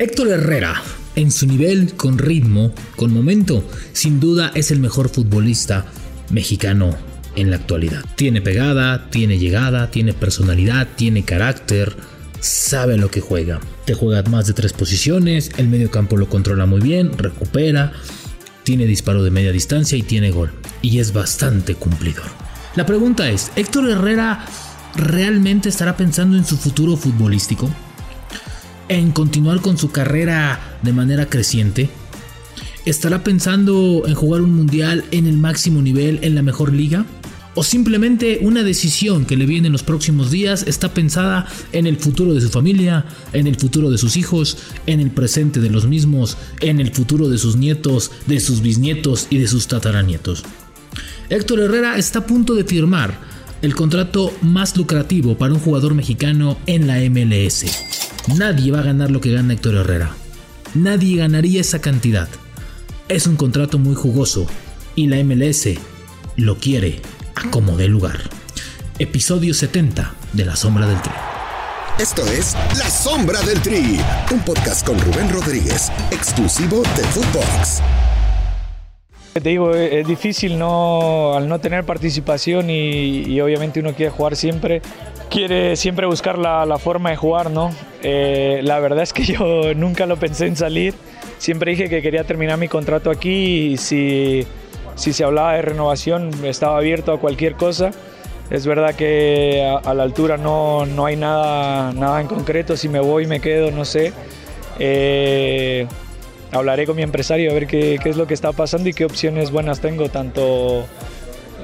Héctor Herrera, en su nivel, con ritmo, con momento, sin duda es el mejor futbolista mexicano en la actualidad. Tiene pegada, tiene llegada, tiene personalidad, tiene carácter, sabe lo que juega. Te juega más de tres posiciones, el medio campo lo controla muy bien, recupera, tiene disparo de media distancia y tiene gol. Y es bastante cumplidor. La pregunta es, ¿Héctor Herrera realmente estará pensando en su futuro futbolístico? ¿En continuar con su carrera de manera creciente? ¿Estará pensando en jugar un mundial en el máximo nivel en la mejor liga? ¿O simplemente una decisión que le viene en los próximos días está pensada en el futuro de su familia, en el futuro de sus hijos, en el presente de los mismos, en el futuro de sus nietos, de sus bisnietos y de sus tataranietos? Héctor Herrera está a punto de firmar el contrato más lucrativo para un jugador mexicano en la MLS. Nadie va a ganar lo que gana Héctor Herrera. Nadie ganaría esa cantidad. Es un contrato muy jugoso y la MLS lo quiere a como de lugar. Episodio 70 de La Sombra del Tri. Esto es La Sombra del Tri, un podcast con Rubén Rodríguez, exclusivo de Footbox. Te digo, es difícil no, al no tener participación y, obviamente uno quiere jugar siempre, quiere siempre buscar la, forma de jugar, ¿no? Eh, la verdad es que yo nunca lo pensé en salir siempre dije que quería terminar mi contrato aquí y si, si se hablaba de renovación estaba abierto a cualquier cosa. Es verdad que a, la altura no, no, hay nada, nada en concreto, si me voy, me quedo, no sé. Eh, hablaré con mi empresario a ver qué, es lo que está pasando y qué opciones buenas tengo, tanto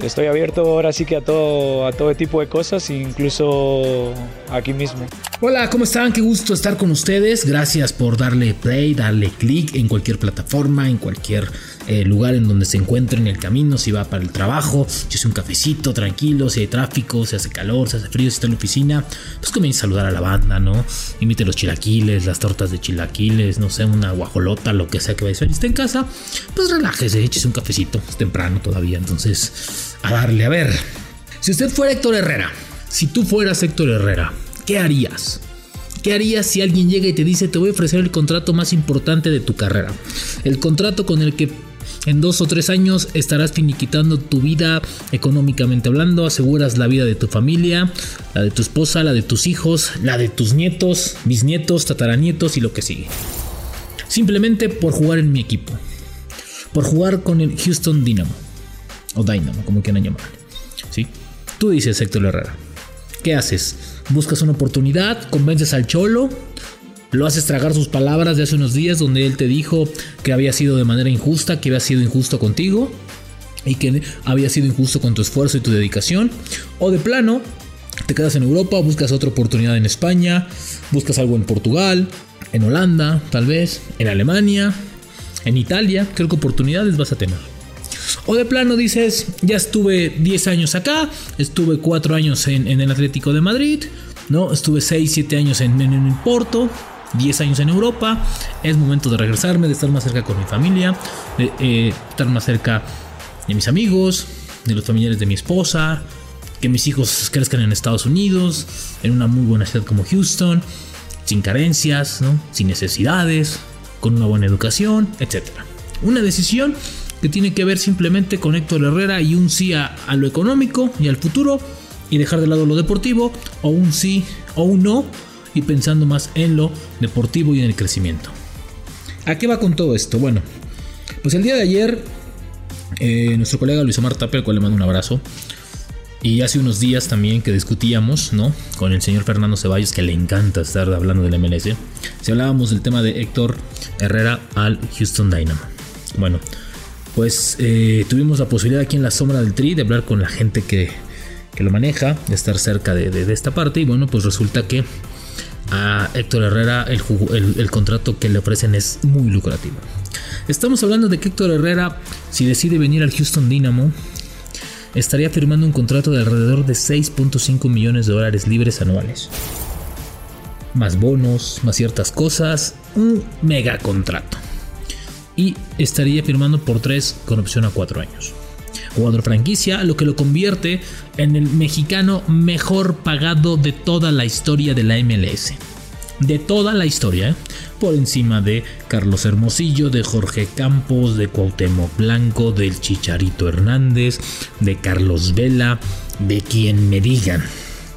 estoy abierto ahora sí que a todo, a todo tipo de cosas, incluso aquí mismo. Hola, ¿cómo están? Qué gusto estar con ustedes. Gracias por darle play, darle click en cualquier plataforma, en cualquier eh, lugar en donde se encuentre en el camino, si va para el trabajo, si hace un cafecito tranquilo, si hay tráfico, si hace calor, si hace frío, si está en la oficina, pues comienza a saludar a la banda, ¿no? Imite los chilaquiles, las tortas de chilaquiles, no sé, una guajolota, lo que sea que vaya a hacer. Y está en casa, pues relájese, échese un cafecito, es temprano todavía, entonces a darle, a ver. Si usted fuera Héctor Herrera, si tú fueras Héctor Herrera, ¿qué harías? ¿Qué harías si alguien llega y te dice te voy a ofrecer el contrato más importante de tu carrera? El contrato con el que en dos o tres años estarás finiquitando tu vida económicamente hablando, aseguras la vida de tu familia, la de tu esposa, la de tus hijos, la de tus nietos, bisnietos, tataranietos y lo que sigue. Simplemente por jugar en mi equipo. Por jugar con el Houston Dynamo. O Dynamo, como quieran llamarlo. ¿Sí? Tú dices, Héctor Herrera. ¿Qué haces? ¿Buscas una oportunidad? ¿Convences al cholo? lo haces tragar sus palabras de hace unos días donde él te dijo que había sido de manera injusta, que había sido injusto contigo y que había sido injusto con tu esfuerzo y tu dedicación. O de plano, te quedas en Europa, buscas otra oportunidad en España, buscas algo en Portugal, en Holanda, tal vez, en Alemania, en Italia, creo que oportunidades vas a tener. O de plano dices, ya estuve 10 años acá, estuve 4 años en, el Atlético de Madrid, ¿no? Estuve 6, 7 años en, en, Porto, 10 años en Europa, es momento de regresarme, de estar más cerca con mi familia, de eh, estar más cerca de mis amigos, de los familiares de mi esposa, que mis hijos crezcan en Estados Unidos, en una muy buena ciudad como Houston, sin carencias, sin necesidades, con una buena educación, etc. Una decisión que tiene que ver simplemente con Héctor Herrera y un sí a, lo económico y al futuro y dejar de lado lo deportivo, o un sí o un no y pensando más en lo deportivo y en el crecimiento. ¿A qué va con todo esto? Bueno, pues el día de ayer, eh, nuestro colega Luis Omar Tapia, al cual le mando un abrazo, y hace unos días también que discutíamos, ¿no? Con el señor Fernando Ceballos, que le encanta estar hablando del MLS. Si hablábamos del tema de Héctor Herrera al Houston Dynamo. Bueno, pues eh, tuvimos la posibilidad aquí en la sombra del Tri de hablar con la gente que, que lo maneja, de estar cerca de, de, esta parte. Y bueno, pues resulta que a Héctor Herrera el, contrato que le ofrecen es muy lucrativo. Estamos hablando de que Héctor Herrera, si decide venir al Houston Dynamo, estaría firmando un contrato de alrededor de 6.5 millones de dólares libres anuales. Más bonos, más ciertas cosas, un mega contrato. Y estaría firmando por 3 con opción a 4 años jugador franquicia, lo que lo convierte en el mexicano mejor pagado de toda la historia de la MLS. de toda la historia, ¿eh? por encima de Carlos Hermosillo, de Jorge Campos, de Cuauhtémoc Blanco, del Chicharito Hernández, de Carlos Vela, de quien me digan,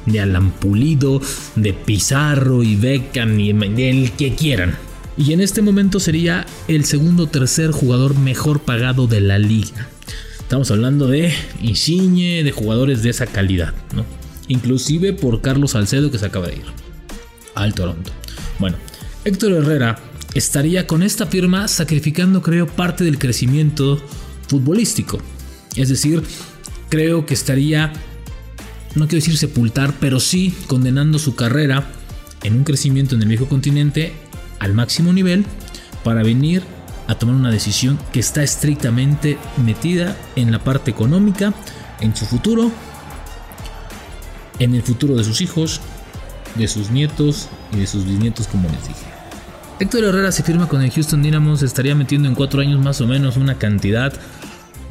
de Alan Pulido, de Pizarro y Beckham y del que quieran. Y en este momento sería el segundo o tercer jugador mejor pagado de la liga. Estamos hablando de Insigne, de jugadores de esa calidad, ¿no? Inclusive por Carlos Salcedo que se acaba de ir al Toronto. Bueno, Héctor Herrera estaría con esta firma sacrificando, creo, parte del crecimiento futbolístico. Es decir, creo que estaría, no quiero decir sepultar, pero sí condenando su carrera en un crecimiento en el viejo continente al máximo nivel para venir a tomar una decisión que está estrictamente metida en la parte económica, en su futuro, en el futuro de sus hijos, de sus nietos y de sus bisnietos, como les dije. Héctor Herrera se firma con el Houston Dynamo, estaría metiendo en cuatro años más o menos una cantidad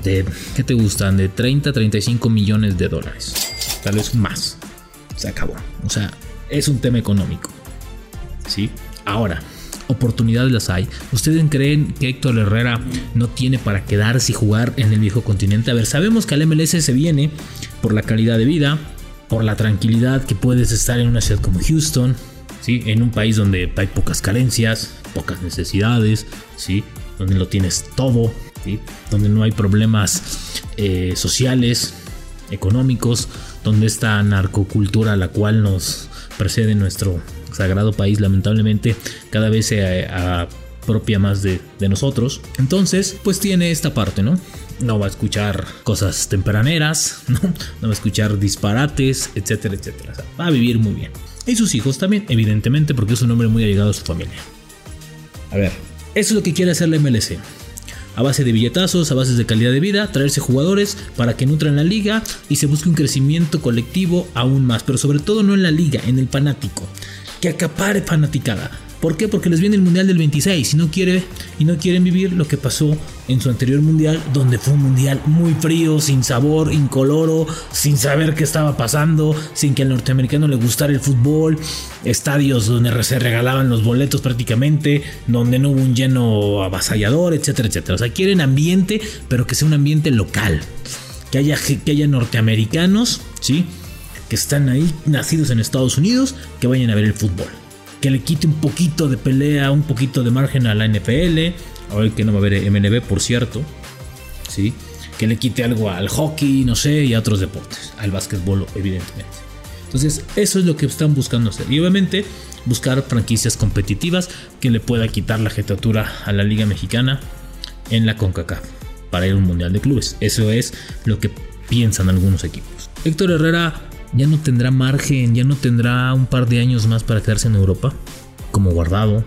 de, ¿qué te gustan? De 30 a 35 millones de dólares. Tal vez más. Se acabó. O sea, es un tema económico. ¿Sí? Ahora, oportunidades las hay. ¿Ustedes creen que Héctor Herrera no tiene para quedarse y jugar en el viejo continente? A ver, sabemos que al MLS se viene por la calidad de vida, por la tranquilidad que puedes estar en una ciudad como Houston, ¿sí? en un país donde hay pocas carencias, pocas necesidades, ¿sí? donde lo tienes todo, ¿sí? donde no hay problemas eh, sociales, económicos, donde esta narcocultura a la cual nos precede nuestro sagrado país lamentablemente cada vez se apropia más de, nosotros. Entonces, pues tiene esta parte, ¿no? no va a escuchar cosas tempraneras, ¿no? no va a escuchar disparates, etcétera, etcétera. va a vivir muy bien. Y sus hijos también, evidentemente, porque es un hombre muy allegado a su familia. A ver, eso es lo que quiere hacer la MLC. A base de billetazos, a base de calidad de vida, traerse jugadores para que nutran la liga y se busque un crecimiento colectivo aún más, pero sobre todo no en la liga, en el fanático. Que acapare fanaticada ¿Por qué? Porque les viene el Mundial del 26 y no, quiere, y no quieren vivir lo que pasó en su anterior Mundial, donde fue un Mundial muy frío, sin sabor, incoloro, sin saber qué estaba pasando, sin que al norteamericano le gustara el fútbol, estadios donde se regalaban los boletos prácticamente, donde no hubo un lleno avasallador, etcétera, etcétera. O sea, quieren ambiente, pero que sea un ambiente local. Que haya, que haya norteamericanos, ¿sí? Que están ahí, nacidos en Estados Unidos, que vayan a ver el fútbol que le quite un poquito de pelea, un poquito de margen a la NFL. Hoy que no va a haber MLB, por cierto. ¿sí? Que le quite algo al hockey, no sé, y a otros deportes. Al básquetbol, evidentemente. Entonces, eso es lo que están buscando hacer. Y obviamente, buscar franquicias competitivas que le pueda quitar la jetatura a la Liga Mexicana en la CONCACAF para ir a un Mundial de Clubes. Eso es lo que piensan algunos equipos. Héctor Herrera ya no tendrá margen, ya no tendrá un par de años más para quedarse en Europa, como guardado,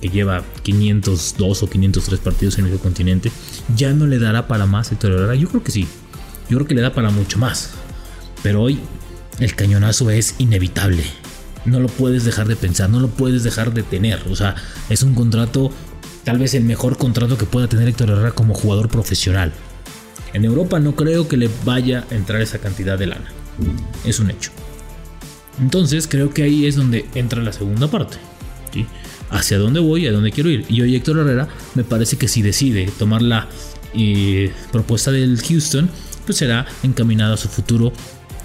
que lleva 502 o 503 partidos en el continente, ya no le dará para más Héctor Herrera. Yo creo que sí, yo creo que le da para mucho más. Pero hoy el cañonazo es inevitable. No lo puedes dejar de pensar, no lo puedes dejar de tener. O sea, es un contrato, tal vez el mejor contrato que pueda tener Héctor Herrera como jugador profesional. En Europa no creo que le vaya a entrar esa cantidad de lana. Es un hecho. Entonces creo que ahí es donde entra la segunda parte. Hacia dónde voy, a dónde quiero ir. Y hoy Héctor Herrera me parece que si decide tomar la eh, propuesta del Houston, pues será encaminado a su futuro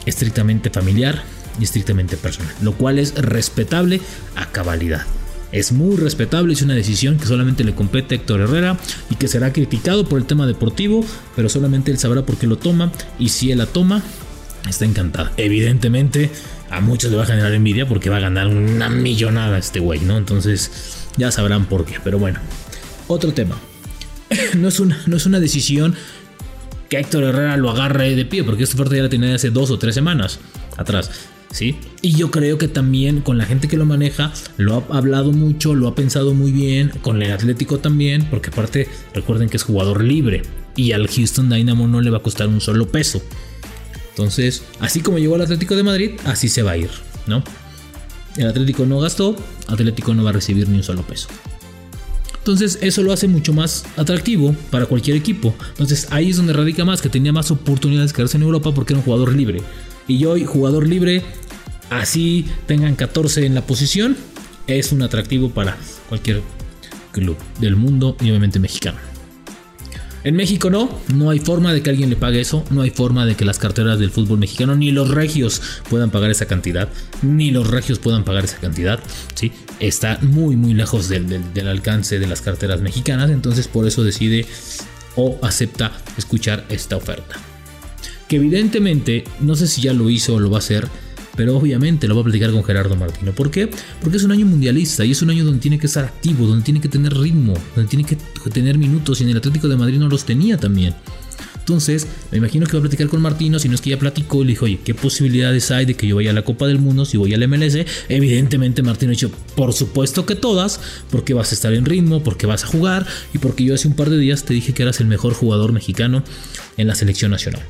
estrictamente familiar y estrictamente personal. Lo cual es respetable a cabalidad. Es muy respetable, es una decisión que solamente le compete a Héctor Herrera y que será criticado por el tema deportivo, pero solamente él sabrá por qué lo toma y si él la toma, está encantada. Evidentemente, a muchos le va a generar envidia porque va a ganar una millonada este güey, ¿no? Entonces, ya sabrán por qué. Pero bueno, otro tema. no, es una, no es una decisión que Héctor Herrera lo agarre de pie, porque esta oferta ya la tenía hace dos o tres semanas atrás. ¿Sí? Y yo creo que también con la gente que lo maneja, lo ha hablado mucho, lo ha pensado muy bien, con el Atlético también, porque aparte recuerden que es jugador libre y al Houston Dynamo no le va a costar un solo peso. Entonces, así como llegó al Atlético de Madrid, así se va a ir, ¿no? El Atlético no gastó, Atlético no va a recibir ni un solo peso. Entonces eso lo hace mucho más atractivo para cualquier equipo. Entonces ahí es donde radica más, que tenía más oportunidades de quedarse en Europa porque era un jugador libre. Y hoy, jugador libre, así tengan 14 en la posición, es un atractivo para cualquier club del mundo y obviamente mexicano. En México no, no hay forma de que alguien le pague eso, no hay forma de que las carteras del fútbol mexicano ni los regios puedan pagar esa cantidad, ni los regios puedan pagar esa cantidad, ¿sí? Está muy muy lejos del, del alcance de las carteras mexicanas, entonces por eso decide o acepta escuchar esta oferta. Que evidentemente, no sé si ya lo hizo o lo va a hacer, pero obviamente lo va a platicar con Gerardo Martino. ¿Por qué? Porque es un año mundialista y es un año donde tiene que estar activo, donde tiene que tener ritmo, donde tiene que tener minutos y en el Atlético de Madrid no los tenía también. Entonces, me imagino que va a platicar con Martino, si no es que ya platicó, le dijo, oye, ¿qué posibilidades hay de que yo vaya a la Copa del Mundo si voy al MLS? Evidentemente Martino ha dicho, por supuesto que todas, porque vas a estar en ritmo, porque vas a jugar y porque yo hace un par de días te dije que eras el mejor jugador mexicano en la selección nacional.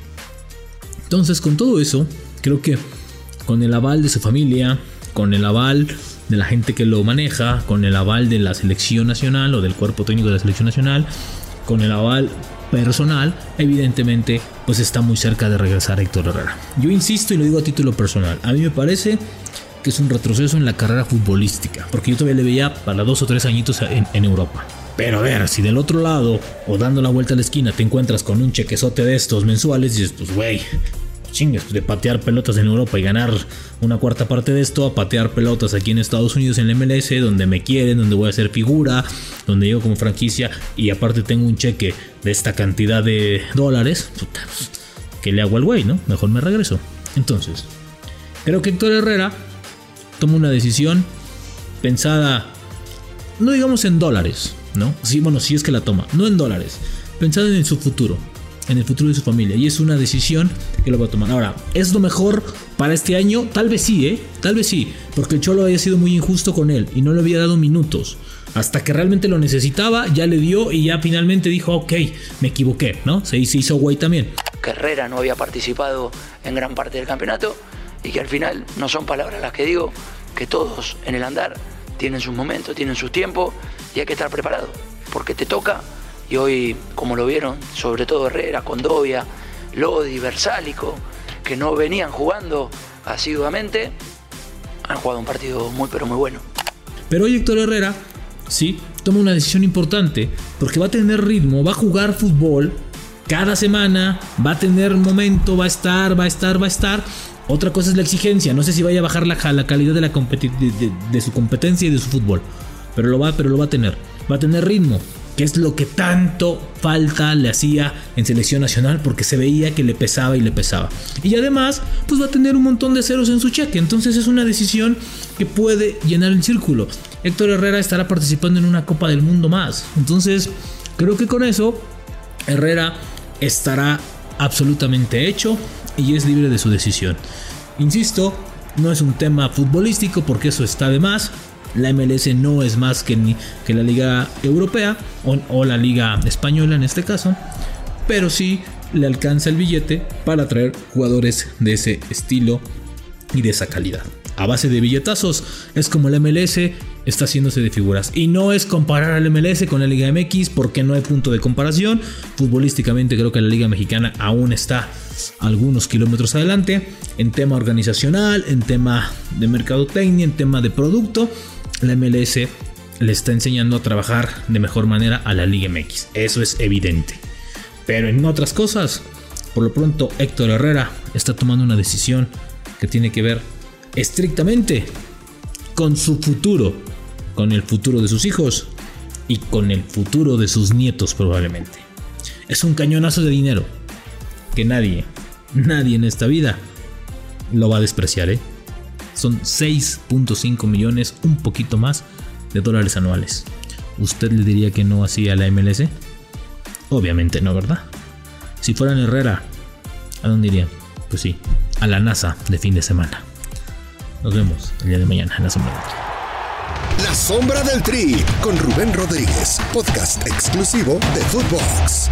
Entonces, con todo eso, creo que con el aval de su familia, con el aval de la gente que lo maneja, con el aval de la selección nacional o del cuerpo técnico de la selección nacional, con el aval personal, evidentemente, pues está muy cerca de regresar Héctor Herrera. Yo insisto y lo digo a título personal, a mí me parece que es un retroceso en la carrera futbolística, porque yo todavía le veía para dos o tres añitos en, en Europa. Pero a ver, si del otro lado o dando la vuelta a la esquina te encuentras con un chequezote de estos mensuales, dices, pues güey, chingues, de patear pelotas en Europa y ganar una cuarta parte de esto a patear pelotas aquí en Estados Unidos en el MLS, donde me quieren, donde voy a ser figura, donde llego como franquicia y aparte tengo un cheque de esta cantidad de dólares, puta, pues, ¿qué le hago al güey, no? Mejor me regreso. Entonces, creo que Héctor Herrera toma una decisión pensada, no digamos en dólares, ¿no? Sí, bueno, sí es que la toma, no en dólares, pensada en su futuro en el futuro de su familia. Y es una decisión que lo va a tomar. Ahora, ¿es lo mejor para este año? Tal vez sí, ¿eh? Tal vez sí. Porque el Cholo había sido muy injusto con él y no le había dado minutos. Hasta que realmente lo necesitaba, ya le dio y ya finalmente dijo, ok, me equivoqué, ¿no? Se hizo, güey también. Herrera no había participado en gran parte del campeonato y que al final no son palabras las que digo, que todos en el andar tienen sus momentos, tienen sus tiempos y hay que estar preparado, porque te toca y hoy, como lo vieron, sobre todo Herrera, Condovia, Lodi, Versálico, que no venían jugando asiduamente, han jugado un partido muy pero muy bueno. Pero hoy Héctor Herrera, sí, toma una decisión importante, porque va a tener ritmo, va a jugar fútbol cada semana, va a tener momento, va a estar, va a estar, va a estar. Otra cosa es la exigencia, no sé si vaya a bajar la, la calidad de, la de, de su competencia y de su fútbol, pero lo va, pero lo va a tener, va a tener ritmo, es lo que tanto falta le hacía en selección nacional porque se veía que le pesaba y le pesaba. Y además, pues va a tener un montón de ceros en su cheque, entonces es una decisión que puede llenar el círculo. Héctor Herrera estará participando en una Copa del Mundo más, entonces creo que con eso Herrera estará absolutamente hecho y es libre de su decisión. Insisto, no es un tema futbolístico porque eso está de más, la MLS no es más que, ni, que la liga europea o, la liga española en este caso, pero sí le alcanza el billete para traer jugadores de ese estilo y de esa calidad. A base de billetazos es como la MLS está haciéndose de figuras. Y no es comparar al MLS con la Liga MX porque no hay punto de comparación. Futbolísticamente creo que la Liga Mexicana aún está algunos kilómetros adelante en tema organizacional, en tema de mercadotecnia, en tema de producto la MLS le está enseñando a trabajar de mejor manera a la Liga MX. Eso es evidente. Pero en otras cosas, por lo pronto Héctor Herrera está tomando una decisión que tiene que ver estrictamente con su futuro, con el futuro de sus hijos y con el futuro de sus nietos probablemente. Es un cañonazo de dinero que nadie, nadie en esta vida lo va a despreciar, ¿eh? Son 6.5 millones, un poquito más, de dólares anuales. ¿Usted le diría que no hacía la MLS? Obviamente no, ¿verdad? Si fueran Herrera, ¿a dónde iría? Pues sí, a la NASA de fin de semana. Nos vemos el día de mañana en la sombra del tri. La sombra del tri con Rubén Rodríguez, podcast exclusivo de Footbox.